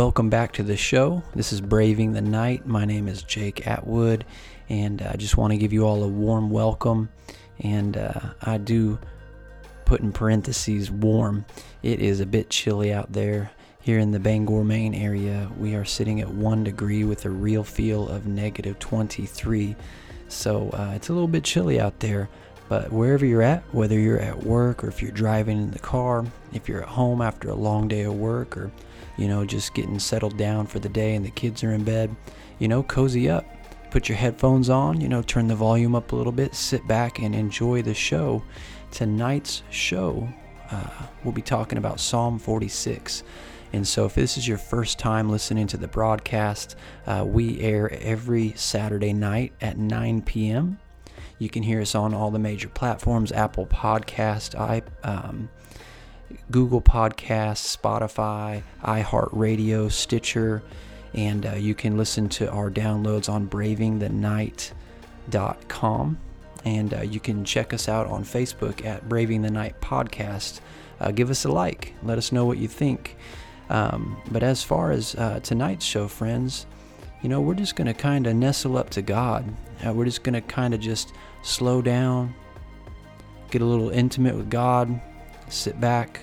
Welcome back to the show. This is Braving the Night. My name is Jake Atwood, and I just want to give you all a warm welcome. And uh, I do put in parentheses warm. It is a bit chilly out there. Here in the Bangor, Maine area, we are sitting at one degree with a real feel of negative 23. So uh, it's a little bit chilly out there. But wherever you're at, whether you're at work or if you're driving in the car, if you're at home after a long day of work or you know, just getting settled down for the day and the kids are in bed, you know, cozy up. Put your headphones on, you know, turn the volume up a little bit, sit back and enjoy the show. Tonight's show, uh, we'll be talking about Psalm 46. And so, if this is your first time listening to the broadcast, uh, we air every Saturday night at 9 p.m. You can hear us on all the major platforms Apple Podcast, I, um, Google Podcasts, Spotify, iHeartRadio, Stitcher, and uh, you can listen to our downloads on bravingthenight.com. And uh, you can check us out on Facebook at Braving the Night Podcast. Uh, give us a like, let us know what you think. Um, but as far as uh, tonight's show, friends, you know, we're just going to kind of nestle up to God. Uh, we're just going to kind of just slow down, get a little intimate with God, sit back,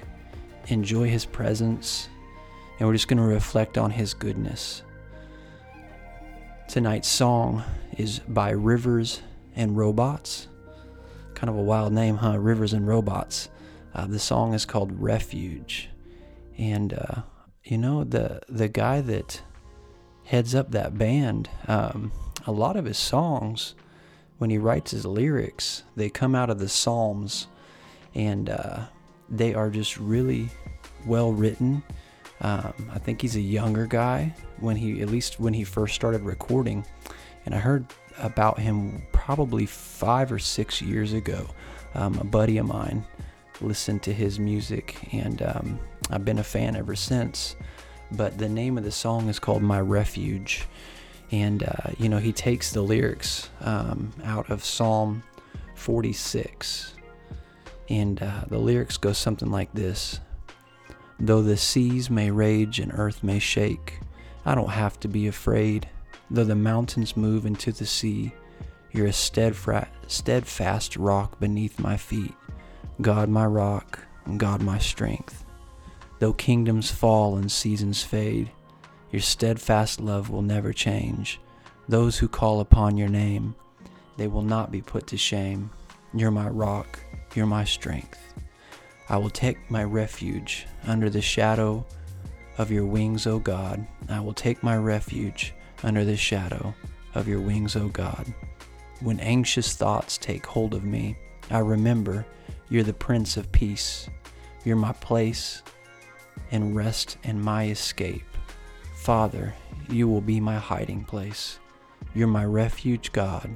enjoy His presence, and we're just going to reflect on His goodness. Tonight's song is by Rivers and Robots. Kind of a wild name, huh? Rivers and Robots. Uh, the song is called Refuge. And, uh, you know, the, the guy that heads up that band, um, a lot of his songs, when he writes his lyrics, they come out of the Psalms. And, uh, they are just really well written. Um, I think he's a younger guy when he, at least when he first started recording. And I heard about him probably five or six years ago. Um, a buddy of mine listened to his music, and um, I've been a fan ever since. But the name of the song is called My Refuge. And, uh, you know, he takes the lyrics um, out of Psalm 46. And uh, the lyrics go something like this Though the seas may rage and earth may shake, I don't have to be afraid. Though the mountains move into the sea, you're a steadfast rock beneath my feet. God, my rock, and God, my strength. Though kingdoms fall and seasons fade, your steadfast love will never change. Those who call upon your name, they will not be put to shame. You're my rock, you're my strength. I will take my refuge under the shadow of your wings, O God. I will take my refuge under the shadow of your wings, O God. When anxious thoughts take hold of me, I remember you're the Prince of Peace. You're my place and rest and my escape. Father, you will be my hiding place. You're my refuge, God.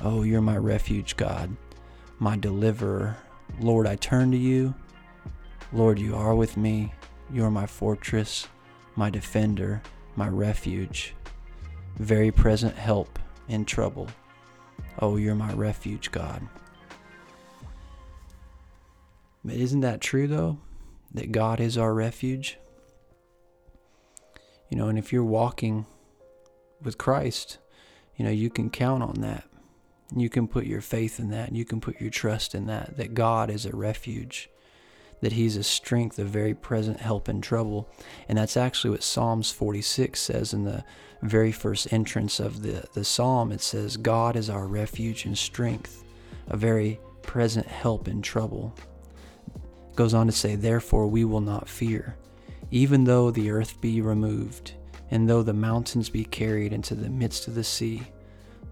Oh, you're my refuge, God my deliverer. Lord, I turn to you. Lord, you are with me. You are my fortress, my defender, my refuge, very present help in trouble. Oh, you're my refuge, God. But isn't that true, though? That God is our refuge? You know, and if you're walking with Christ, you know, you can count on that. You can put your faith in that. You can put your trust in that, that God is a refuge, that He's a strength, a very present help in trouble. And that's actually what Psalms 46 says in the very first entrance of the, the psalm. It says, God is our refuge and strength, a very present help in trouble. It goes on to say, Therefore we will not fear, even though the earth be removed, and though the mountains be carried into the midst of the sea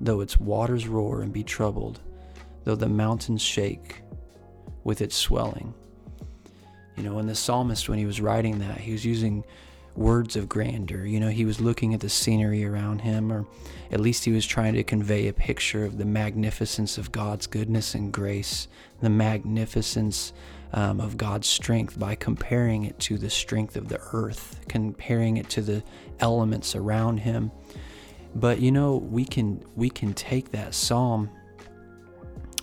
though its waters roar and be troubled, though the mountains shake with its swelling. You know, and the psalmist, when he was writing that, he was using words of grandeur. You know, he was looking at the scenery around him, or at least he was trying to convey a picture of the magnificence of God's goodness and grace, the magnificence um, of God's strength by comparing it to the strength of the earth, comparing it to the elements around him. But you know, we can we can take that psalm,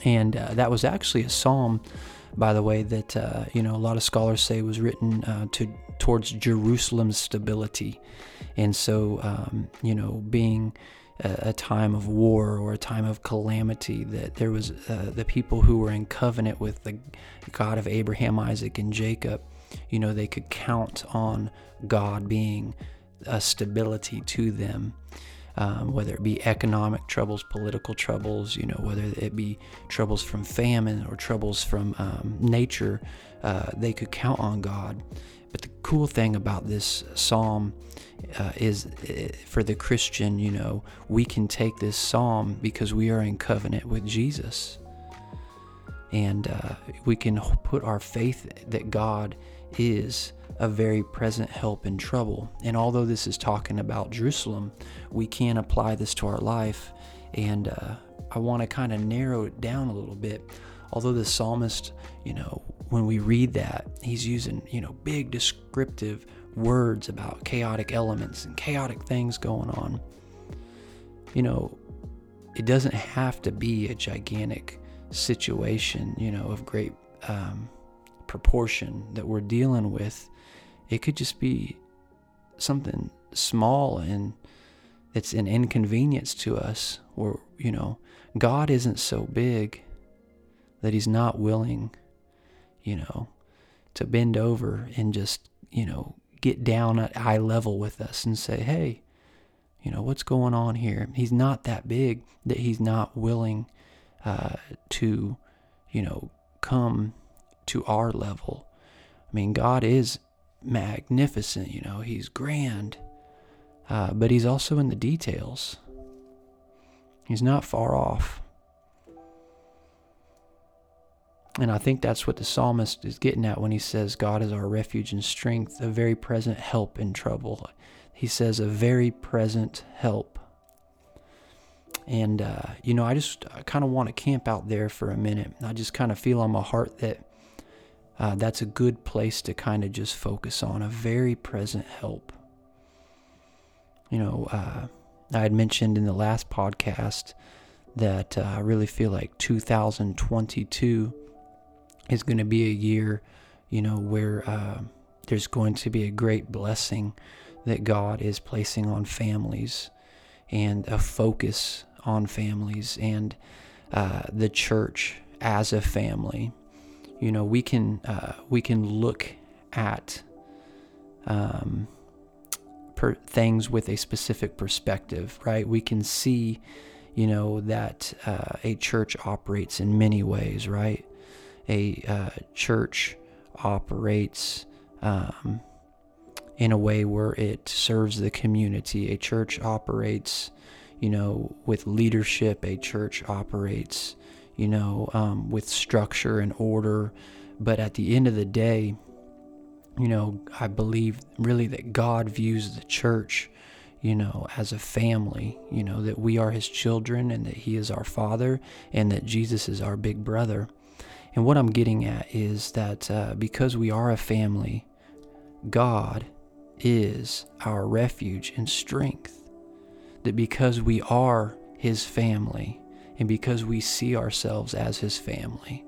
and uh, that was actually a psalm, by the way, that uh, you know a lot of scholars say was written uh, to towards Jerusalem's stability. And so, um, you know, being a, time of war or a time of calamity, that there was uh, the people who were in covenant with the God of Abraham, Isaac, and Jacob, you know, they could count on God being a stability to them um, whether it be economic troubles, political troubles, you know, whether it be troubles from famine or troubles from um, nature, uh, they could count on God. But the cool thing about this psalm uh, is uh, for the Christian, you know, we can take this psalm because we are in covenant with Jesus. And uh, we can put our faith that God is a very present help in trouble. And although this is talking about Jerusalem, we can apply this to our life. And uh, I want to kind of narrow it down a little bit. Although the psalmist, you know, when we read that, he's using, you know, big descriptive words about chaotic elements and chaotic things going on. You know, it doesn't have to be a gigantic situation, you know, of great um, proportion that we're dealing with. It could just be something small and it's an inconvenience to us or you know god isn't so big that he's not willing you know to bend over and just you know get down at eye level with us and say hey you know what's going on here? He's not that big that he's not willing uh, to you know come to our level. I mean god is magnificent, you know, he's grand, uh, but he's also in the details. He's not far off. And I think that's what the psalmist is getting at when he says, God is our refuge and strength, a very present help in trouble. He says, a very present help. And, uh, you know, I just kind of want to camp out there for a minute. I just kind of feel on my heart that uh, that's a good place to kind of just focus on a very present help. You know, uh, I had mentioned in the last podcast that uh, I really feel like 2022 is going to be a year, you know, where uh, there's going to be a great blessing that God is placing on families and a focus on families and uh, the church as a family you know we can uh, we can look at um, per things with a specific perspective right? We can see you know that uh, a church operates in many ways right? A uh, church operates um, in a way where it serves the community. A church operates you know with leadership. A church operates you know, um, with structure and order. But at the end of the day, you know, I believe really that God views the church, you know, as a family, you know, that we are his children and that he is our father and that Jesus is our big brother. And what I'm getting at is that uh, because we are a family, God is our refuge and strength. That because we are his family, and because we see ourselves as his family,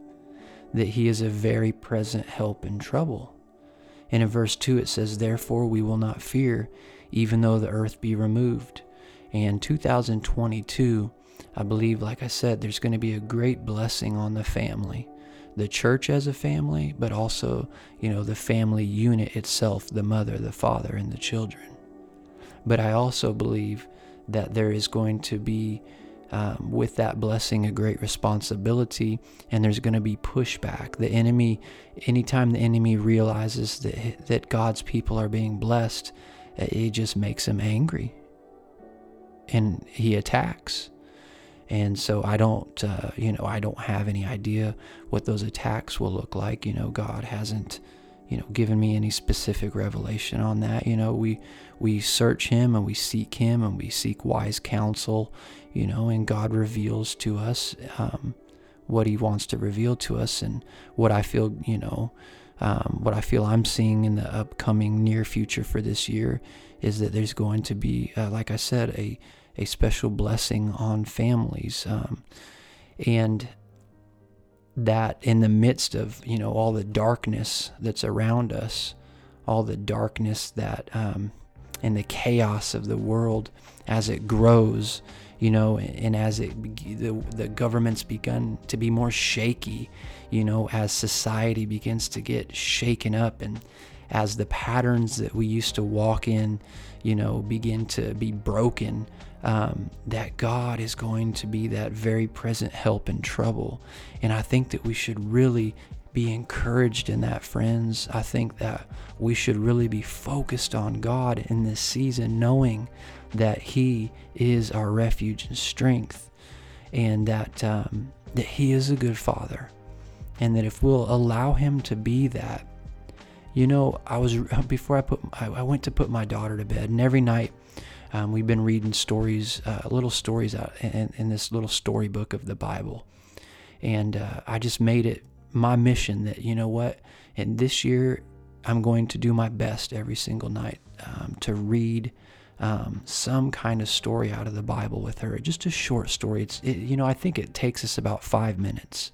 that he is a very present help in trouble. And in verse 2 it says, Therefore we will not fear, even though the earth be removed. And 2022, I believe, like I said, there's going to be a great blessing on the family. The church as a family, but also, you know, the family unit itself, the mother, the father, and the children. But I also believe that there is going to be um, with that blessing a great responsibility and there's going to be pushback. The enemy anytime the enemy realizes that that God's people are being blessed it just makes him angry. And he attacks. And so I don't uh, you know I don't have any idea what those attacks will look like. You know God hasn't you know given me any specific revelation on that you know we we search him and we seek him and we seek wise counsel you know and god reveals to us um, what he wants to reveal to us and what i feel you know um, what i feel i'm seeing in the upcoming near future for this year is that there's going to be uh, like i said a a special blessing on families um, and that in the midst of you know all the darkness that's around us all the darkness that um, and the chaos of the world as it grows, you know, and as it the, the government's begun to be more shaky, you know, as society begins to get shaken up and as the patterns that we used to walk in, you know, begin to be broken, um, that God is going to be that very present help in trouble. And I think that we should really be encouraged in that, friends. I think that we should really be focused on God in this season, knowing that He is our refuge and strength, and that um, that He is a good Father, and that if we'll allow Him to be that, you know, I was before I put I, went to put my daughter to bed, and every night. Um, we've been reading stories, uh, little stories out in, in, this little storybook of the Bible, and uh, I just made it my mission that, you know what, and this year I'm going to do my best every single night um, to read um, some kind of story out of the Bible with her, just a short story. It's, it, you know, I think it takes us about five minutes,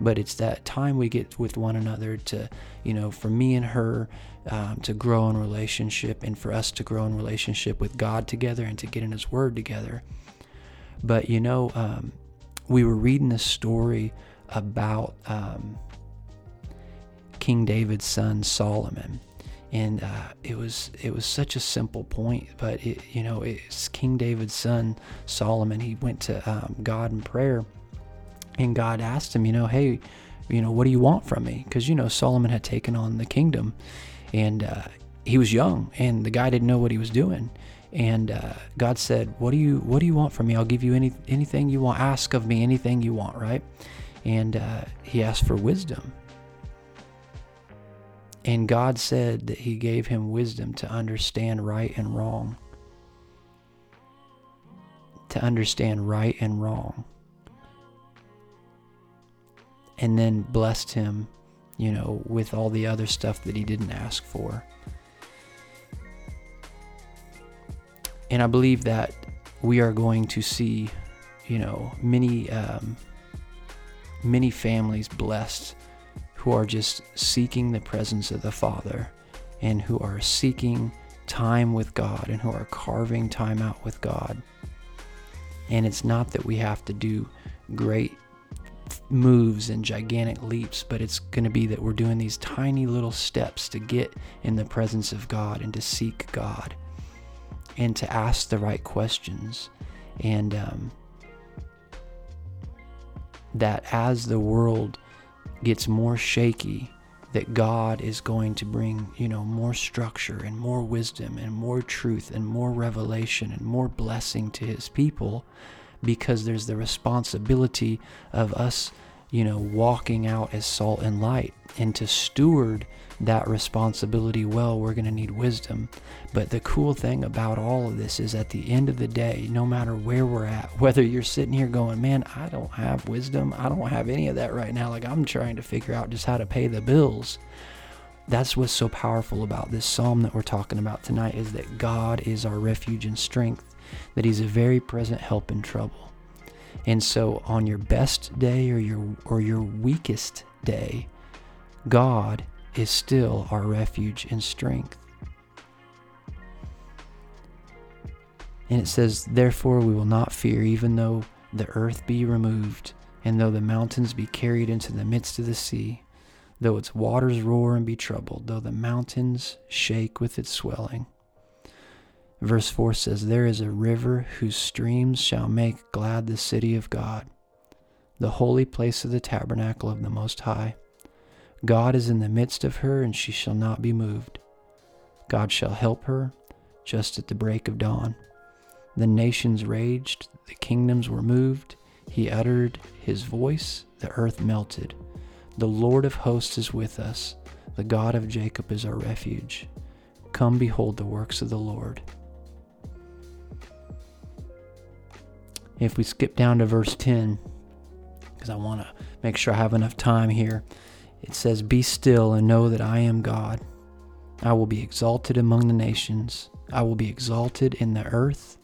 but it's that time we get with one another to, you know, for me and her um, to grow in relationship and for us to grow in relationship with God together and to get in His Word together. But, you know, um, we were reading a story about um, King David's son Solomon, and uh, it was it was such a simple point, but it, you know it's King David's son Solomon. He went to um, God in prayer, and God asked him, you know, hey, you know, what do you want from me? Because you know Solomon had taken on the kingdom, and uh, he was young, and the guy didn't know what he was doing. And uh, God said, "What do you What do you want from me? I'll give you any anything you want. Ask of me anything you want." Right? and uh, he asked for wisdom. And God said that He gave him wisdom to understand right and wrong. To understand right and wrong. And then blessed him, you know, with all the other stuff that he didn't ask for. And I believe that we are going to see, you know, many. Um, many families blessed who are just seeking the presence of the Father and who are seeking time with God and who are carving time out with God. And it's not that we have to do great moves and gigantic leaps, but it's going to be that we're doing these tiny little steps to get in the presence of God and to seek God and to ask the right questions. And um, that as the world gets more shaky, that God is going to bring, you know, more structure and more wisdom and more truth and more revelation and more blessing to his people because there's the responsibility of us, you know, walking out as salt and light and to steward that responsibility well, we're going to need wisdom. But the cool thing about all of this is at the end of the day, no matter where we're at, whether you're sitting here going, man, I don't have wisdom, I don't have any of that right now. Like I'm trying to figure out just how to pay the bills. That's what's so powerful about this psalm that we're talking about tonight is that God is our refuge and strength, that He's a very present help in trouble. And so on your best day or your or your weakest day, God is still our refuge and strength. And it says, Therefore we will not fear, even though the earth be removed, and though the mountains be carried into the midst of the sea, though its waters roar and be troubled, though the mountains shake with its swelling. Verse 4 says, There is a river whose streams shall make glad the city of God, the holy place of the tabernacle of the Most High. God is in the midst of her, and she shall not be moved. God shall help her just at the break of dawn. The nations raged, the kingdoms were moved. He uttered his voice, the earth melted. The Lord of hosts is with us, the God of Jacob is our refuge. Come behold the works of the Lord. If we skip down to verse 10, because I want to make sure I have enough time here. It says, Be still and know that I am God. I will be exalted among the nations, I will be exalted in the earth.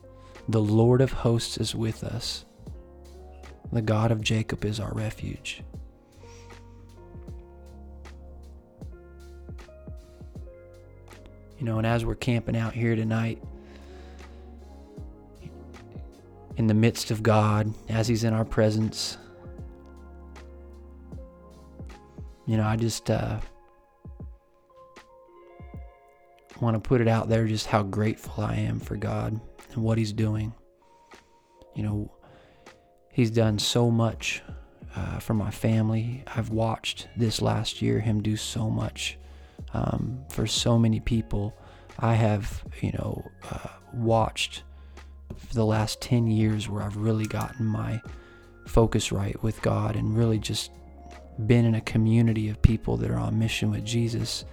The Lord of hosts is with us. The God of Jacob is our refuge. You know, and as we're camping out here tonight, in the midst of God, as He's in our presence, you know, I just uh, want to put it out there just how grateful I am for God and what He's doing. You know, He's done so much uh, for my family. I've watched this last year Him do so much um, for so many people. I have, you know, uh, watched for the last 10 years where I've really gotten my focus right with God and really just been in a community of people that are on mission with Jesus.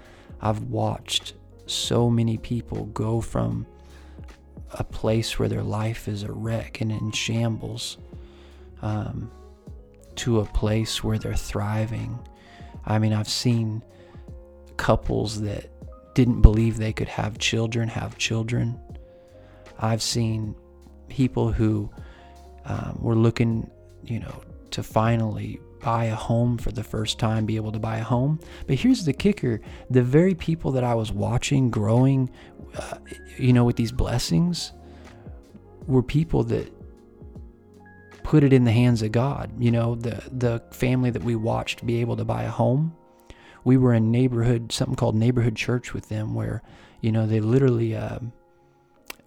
I've watched so many people go from a place where their life is a wreck and in shambles um, to a place where they're thriving. I mean, I've seen couples that didn't believe they could have children have children. I've seen people who um, were looking, you know, to finally buy a home for the first time, be able to buy a home. But here's the kicker the very people that I was watching growing, uh, you know, with these blessings were people that put it in the hands of God. You know, the, the family that we watched be able to buy a home we were in neighborhood something called neighborhood church with them where you know they literally uh,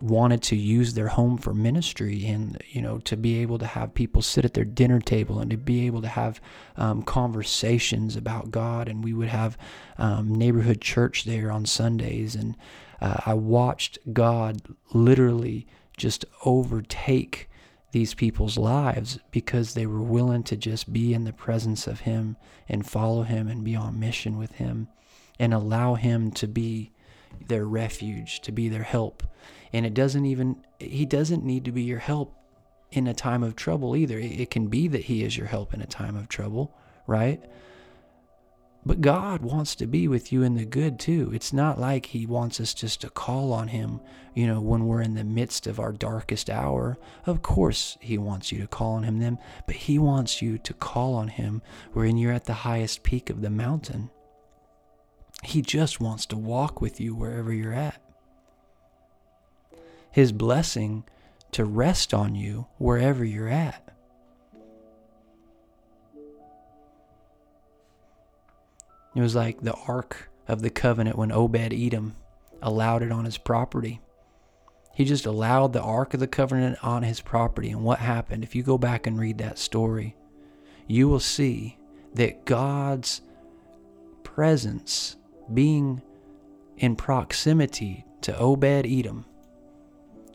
wanted to use their home for ministry and you know to be able to have people sit at their dinner table and to be able to have um, conversations about god and we would have um, neighborhood church there on sundays and uh, i watched god literally just overtake these people's lives because they were willing to just be in the presence of Him and follow Him and be on mission with Him and allow Him to be their refuge, to be their help. And it doesn't even, He doesn't need to be your help in a time of trouble either. It can be that He is your help in a time of trouble, right? But God wants to be with you in the good too. It's not like He wants us just to call on Him, you know, when we're in the midst of our darkest hour. Of course, He wants you to call on Him then, but He wants you to call on Him when you're at the highest peak of the mountain. He just wants to walk with you wherever you're at. His blessing to rest on you wherever you're at. It was like the Ark of the Covenant when Obed Edom allowed it on his property. He just allowed the Ark of the Covenant on his property. And what happened? If you go back and read that story, you will see that God's presence being in proximity to Obed Edom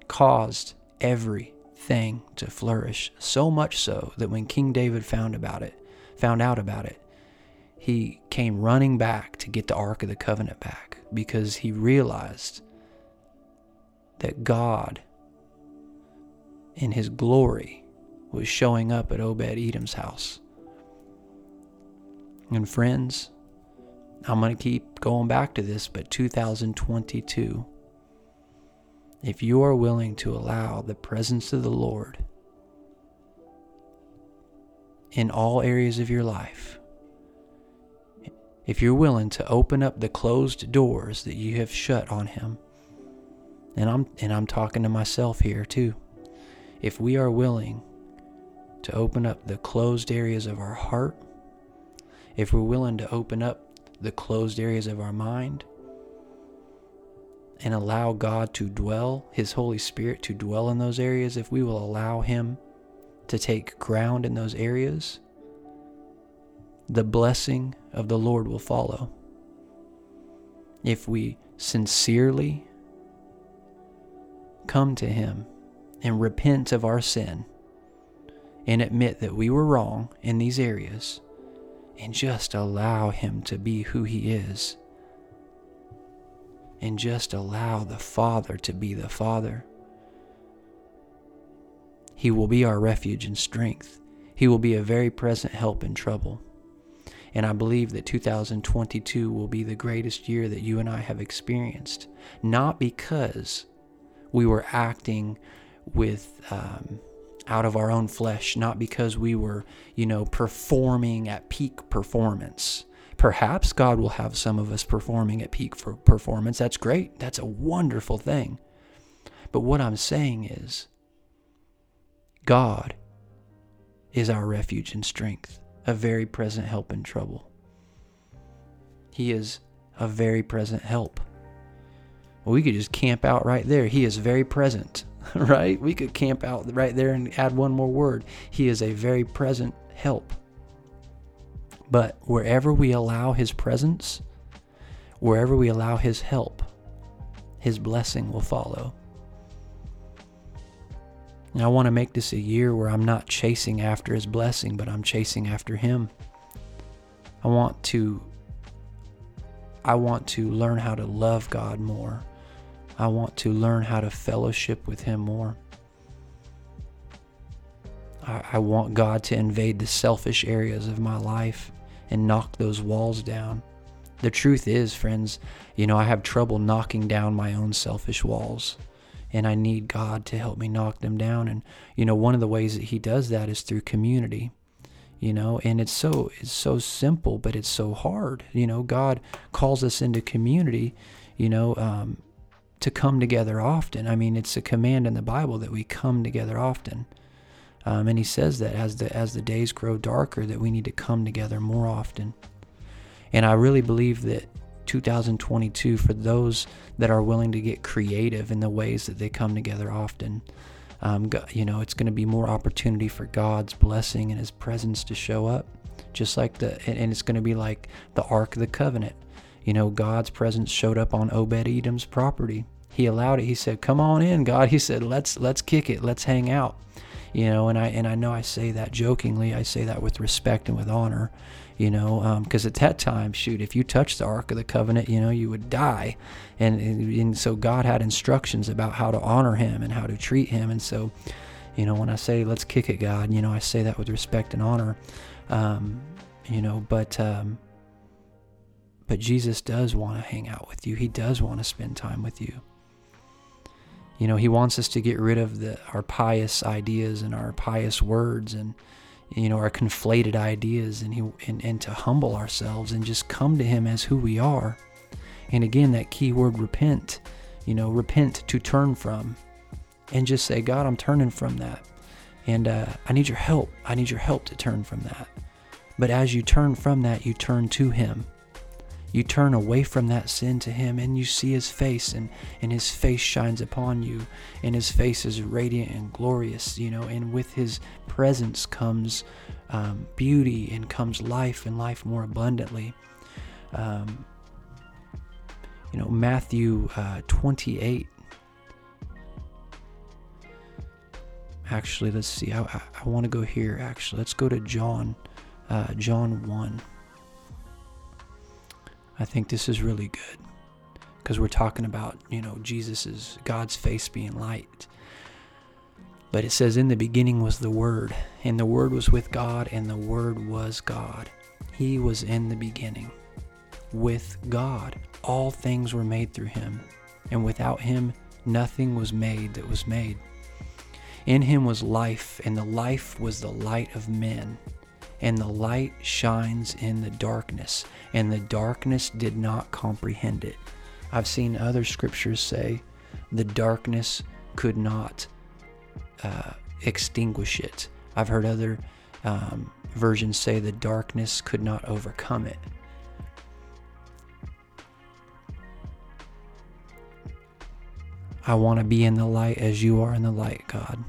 caused everything to flourish. So much so that when King David found about it, found out about it, he came running back to get the Ark of the Covenant back because he realized that God, in his glory, was showing up at Obed Edom's house. And friends, I'm going to keep going back to this, but 2022, if you are willing to allow the presence of the Lord in all areas of your life, if you're willing to open up the closed doors that you have shut on him and I'm and I'm talking to myself here too if we are willing to open up the closed areas of our heart if we're willing to open up the closed areas of our mind and allow God to dwell his holy spirit to dwell in those areas if we will allow him to take ground in those areas the blessing of the Lord will follow. If we sincerely come to Him and repent of our sin and admit that we were wrong in these areas and just allow Him to be who He is and just allow the Father to be the Father. He will be our refuge and strength. He will be a very present help in trouble. And I believe that 2022 will be the greatest year that you and I have experienced. Not because we were acting with um, out of our own flesh, not because we were, you know, performing at peak performance, Perhaps God will have some of us performing at peak for performance. That's great. That's a wonderful thing. But what I'm saying is, God is our refuge and strength, a very present help in trouble. He is a very present help. Well, we could just camp out right there. He is very present, right? We could camp out right there and add one more word. He is a very present help. But wherever we allow His presence, wherever we allow His help, His blessing will follow. And I want to make this a year where I'm not chasing after His blessing, but I'm chasing after Him. I want to. I want to learn how to love God more. I want to learn how to fellowship with Him more. I, I want God to invade the selfish areas of my life and knock those walls down. The truth is, friends, you know, I have trouble knocking down my own selfish walls. And I need God to help me knock them down. And, you know, one of the ways that He does that is through community. You know, and it's so it's so simple, but it's so hard. You know, God calls us into community, you know, um, to come together often. I mean, it's a command in the Bible that we come together often. Um, and he says that as the as the days grow darker, that we need to come together more often. And I really believe that 2022, for those that are willing to get creative in the ways that they come together often, um, you know, it's going to be more opportunity for God's blessing and His presence to show up, just like the and it's going to be like the Ark of the Covenant. You know, God's presence showed up on Obed Edom's property. He allowed it. He said, "Come on in, God." He said, "Let's let's kick it. Let's hang out." You know and i and i know i say that jokingly. I say that with respect and with honor you know because um, at that time shoot if you touched the ark of the covenant you know you would die. And, and so god had instructions about how to honor him and how to treat him. And so you know when i say let's kick it god you know i say that with respect and honor um, you know but um, but jesus does want to hang out with you. He does want to spend time with you you know, he wants us to get rid of the our pious ideas and our pious words and you know our conflated ideas and he and, and to humble ourselves and just come to him as who we are. And again, that key word repent, you know, repent to turn from and just say, God, I'm turning from that. And uh, I need your help. I need your help to turn from that. But as you turn from that, you turn to Him you turn away from that sin to him and you see his face and, and his face shines upon you and his face is radiant and glorious you know and with his presence comes um, beauty and comes life and life more abundantly. Um, you know matthew uh, 28 actually let's see. I, I, I want to go here actually. Let's go to john uh, john 1 I think this is really good because we're talking about, you know, Jesus's God's face being light. But it says, In the beginning was the Word, and the Word was with God, and the Word was God. He was in the beginning with God. All things were made through him, and without him, nothing was made that was made. In him was life, and the life was the light of men and the light shines in the darkness, and the darkness did not comprehend it. I've seen other scriptures say the darkness could not uh, extinguish it. I've heard other um, versions say the darkness could not overcome it. I want to be in the light as you are in the light, God.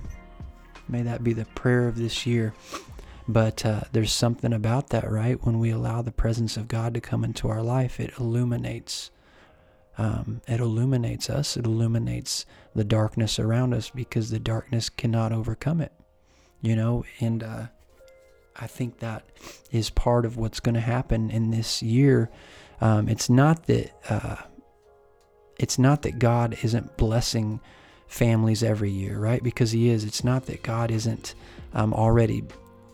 May that be the prayer of this year. But uh, there's something about that, right? When we allow the presence of God to come into our life, it illuminates. Um, it illuminates us. It illuminates the darkness around us because the darkness cannot overcome it. You know, and uh, I think that is part of what's going to happen in this year. Um, it's not that uh, it's not that God isn't blessing families every year, right? Because He is. It's not that God isn't um, already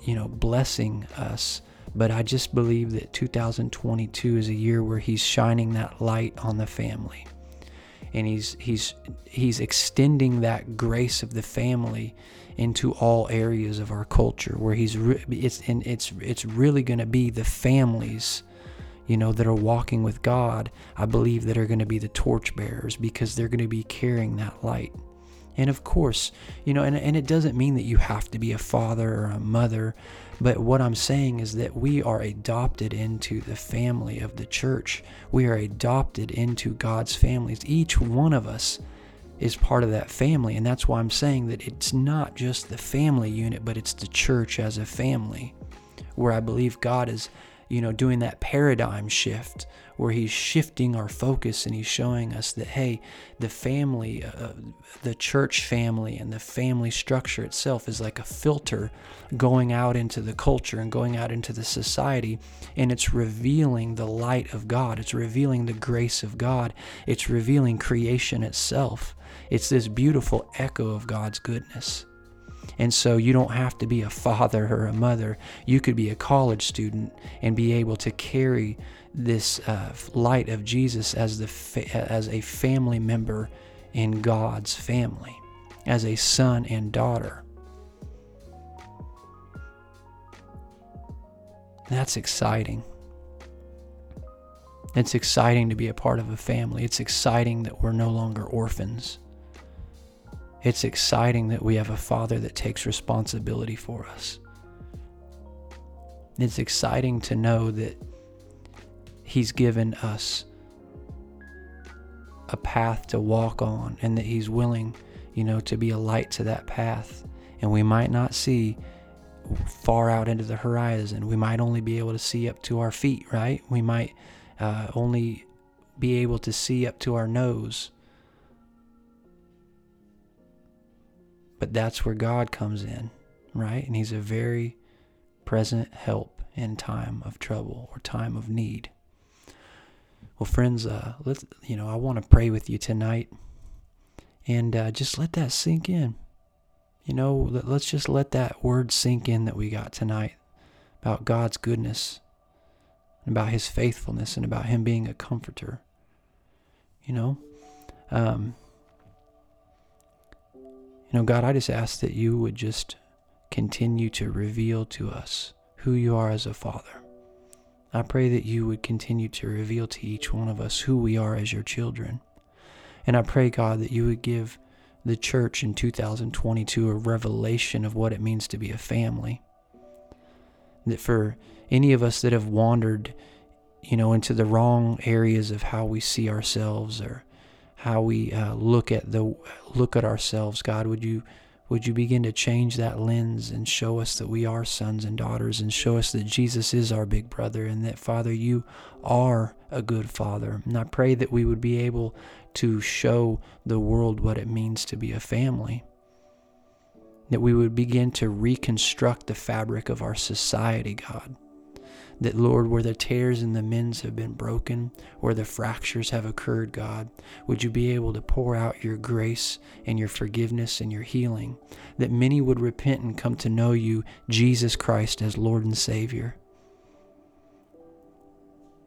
you know, blessing us. But I just believe that 2022 is a year where he's shining that light on the family. And he's he's he's extending that grace of the family into all areas of our culture where he's re- it's and it's it's really going to be the families you know, that are walking with God, I believe that are going to be the torchbearers because they're going to be carrying that light. And of course, you know, and, and it doesn't mean that you have to be a father or a mother, but what I'm saying is that we are adopted into the family of the church. We are adopted into God's families. Each one of us is part of that family. And that's why I'm saying that it's not just the family unit, but it's the church as a family, where I believe God is you know, doing that paradigm shift where he's shifting our focus and he's showing us that, hey, the family, uh, the church family, and the family structure itself is like a filter going out into the culture and going out into the society, and it's revealing the light of God. It's revealing the grace of God. It's revealing creation itself. It's this beautiful echo of God's goodness. And so you don't have to be a father or a mother. You could be a college student and be able to carry this uh, light of Jesus as the fa- as a family member in God's family, as a son and daughter. That's exciting. It's exciting to be a part of a family. It's exciting that we're no longer orphans. It's exciting that we have a Father that takes responsibility for us. It's exciting to know that He's given us a path to walk on and that He's willing, you know, to be a light to that path. And we might not see far out into the horizon. We might only be able to see up to our feet, right? We might uh, only be able to see up to our nose. But that's where God comes in, right? And He's a very present help in time of trouble or time of need. Well, friends, uh, let's you know I want to pray with you tonight, and uh, just let that sink in. You know, let, let's just let that word sink in that we got tonight about God's goodness, and about His faithfulness, and about Him being a comforter. You know, um, you know, God, I just ask that you would just continue to reveal to us who you are as a father. I pray that you would continue to reveal to each one of us who we are as your children. And I pray, God, that you would give the church in 2022 a revelation of what it means to be a family. That for any of us that have wandered, you know, into the wrong areas of how we see ourselves or how we uh, look at the look at ourselves. God, would you would you begin to change that lens and show us that we are sons and daughters and show us that Jesus is our big brother and that Father, you are a good father. And I pray that we would be able to show the world what it means to be a family. That we would begin to reconstruct the fabric of our society, God that, Lord, where the tears and the mends have been broken, where the fractures have occurred, God, would you be able to pour out your grace and your forgiveness and your healing, that many would repent and come to know you, Jesus Christ, as Lord and Savior.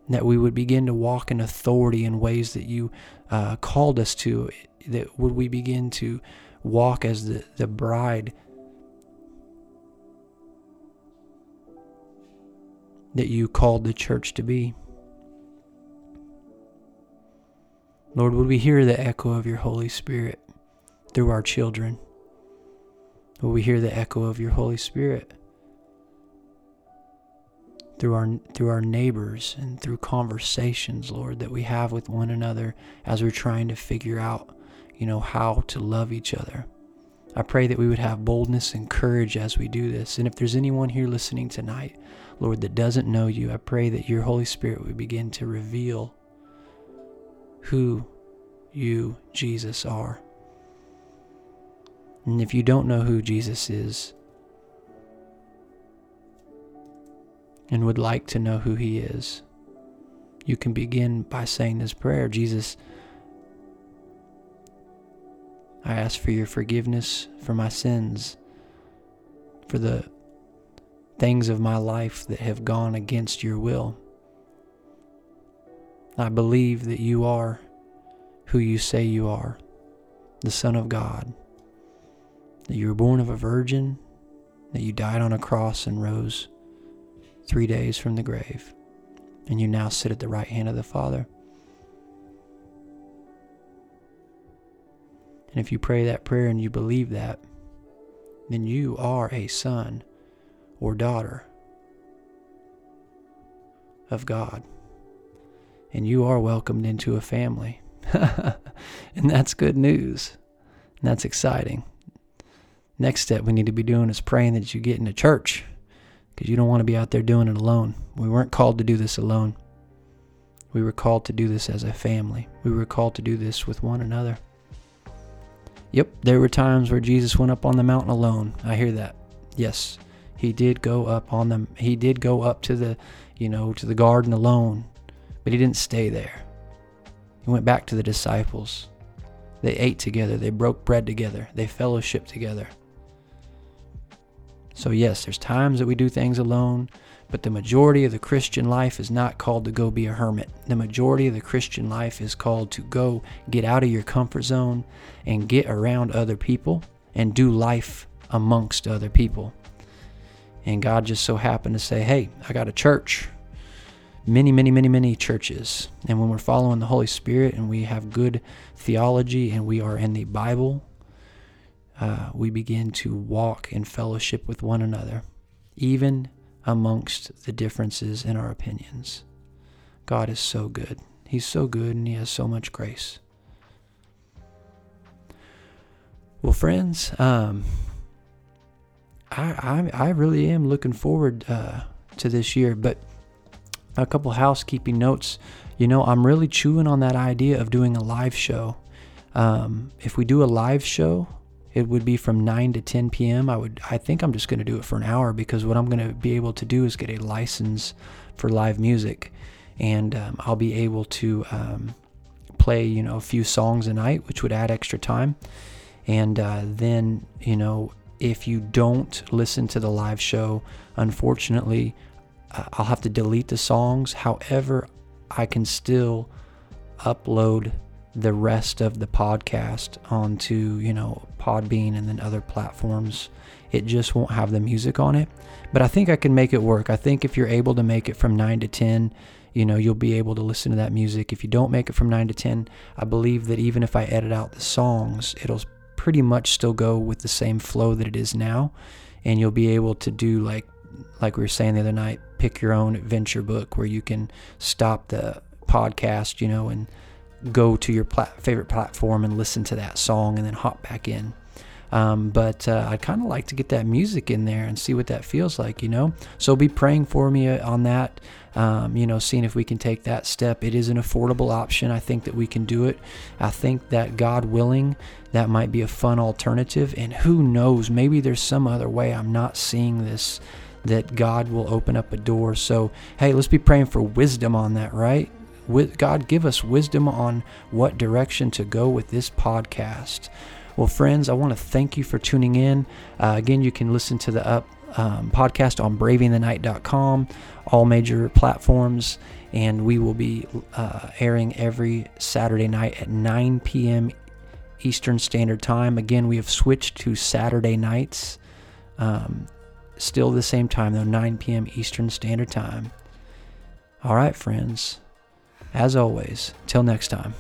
That we would begin to walk in authority in ways that you uh, called us to, that would we begin to walk as the, the bride that you called the church to be. Lord, would we hear the echo of your Holy Spirit through our children? Will we hear the echo of your Holy Spirit through our through our neighbors and through conversations, Lord, that we have with one another as we're trying to figure out, you know, how to love each other. I pray that we would have boldness and courage as we do this. And if there's anyone here listening tonight, Lord, that doesn't know you, I pray that your Holy Spirit would begin to reveal who you, Jesus, are. And if you don't know who Jesus is and would like to know who he is, you can begin by saying this prayer Jesus, I ask for your forgiveness for my sins, for the things of my life that have gone against your will. I believe that you are who you say you are, the Son of God, that you were born of a virgin, that you died on a cross and rose three days from the grave. And you now sit at the right hand of the Father. And if you pray that prayer and you believe that, then you are a son or daughter of God. And you are welcomed into a family. and that's good news. And that's exciting. Next step we need to be doing is praying that you get into church because you don't want to be out there doing it alone. We weren't called to do this alone. We were called to do this as a family. We were called to do this with one another. Yep, there were times where Jesus went up on the mountain alone. I hear that. Yes, he did go up on the He did go up to the, you know, to the garden alone, but he didn't stay there. He went back to the disciples. They ate together. They broke bread together. They fellowshiped together. So, yes, there's times that we do things alone, but the majority of the Christian life is not called to go be a hermit. The majority of the Christian life is called to go get out of your comfort zone and get around other people and do life amongst other people. And God just so happened to say, Hey, I got a church. Many, many, many, many churches. And when we're following the Holy Spirit and we have good theology and we are in the Bible, uh, we begin to walk in fellowship with one another, even amongst the differences in our opinions. God is so good. He's so good and He has so much grace. Well, friends, um, I, I, I really am looking forward uh, to this year, but a couple housekeeping notes. You know, I'm really chewing on that idea of doing a live show. Um, if we do a live show, it would be from 9 to 10 p.m. I would I think I'm just going to do it for an hour because what I'm going to be able to do is get a license for live music and um, I'll be able to um, play, you know, a few songs a night, which would add extra time. And uh, then, you know, if you don't listen to the live show, unfortunately, uh, I'll have to delete the songs. However, I can still upload the rest of the podcast onto, you know, Podbean and then other platforms. It just won't have the music on it. But I think I can make it work. I think if you're able to make it from 9 to 10, you know, you'll be able to listen to that music. If you don't make it from 9 to 10, I believe that even if I edit out the songs, it'll pretty much still go with the same flow that it is now. And you'll be able to do like like we were saying the other night, pick your own adventure book where you can stop the podcast, you know, and go to your plat- favorite platform and listen to that song and then hop back in. Um, but uh, I'd kind of like to get that music in there and see what that feels like, you know. So be praying for me uh, on that. Um, you know, seeing if we can take that step. It is an affordable option. I think that we can do it. I think that God willing, that might be a fun alternative. And who knows, maybe there's some other way I'm not seeing this that God will open up a door. So, hey, let's be praying for wisdom on that, right? God, give us wisdom on what direction to go with this podcast. Well, friends, I want to thank you for tuning in. Uh, again, you can listen to the up um, podcast on bravingthenight.com, all major platforms, and we will be uh, airing every Saturday night at 9 p.m. Eastern Standard Time. Again, we have switched to Saturday nights. Um, still the same time, though, 9 p.m. Eastern Standard Time. All right, friends. As always, till next time.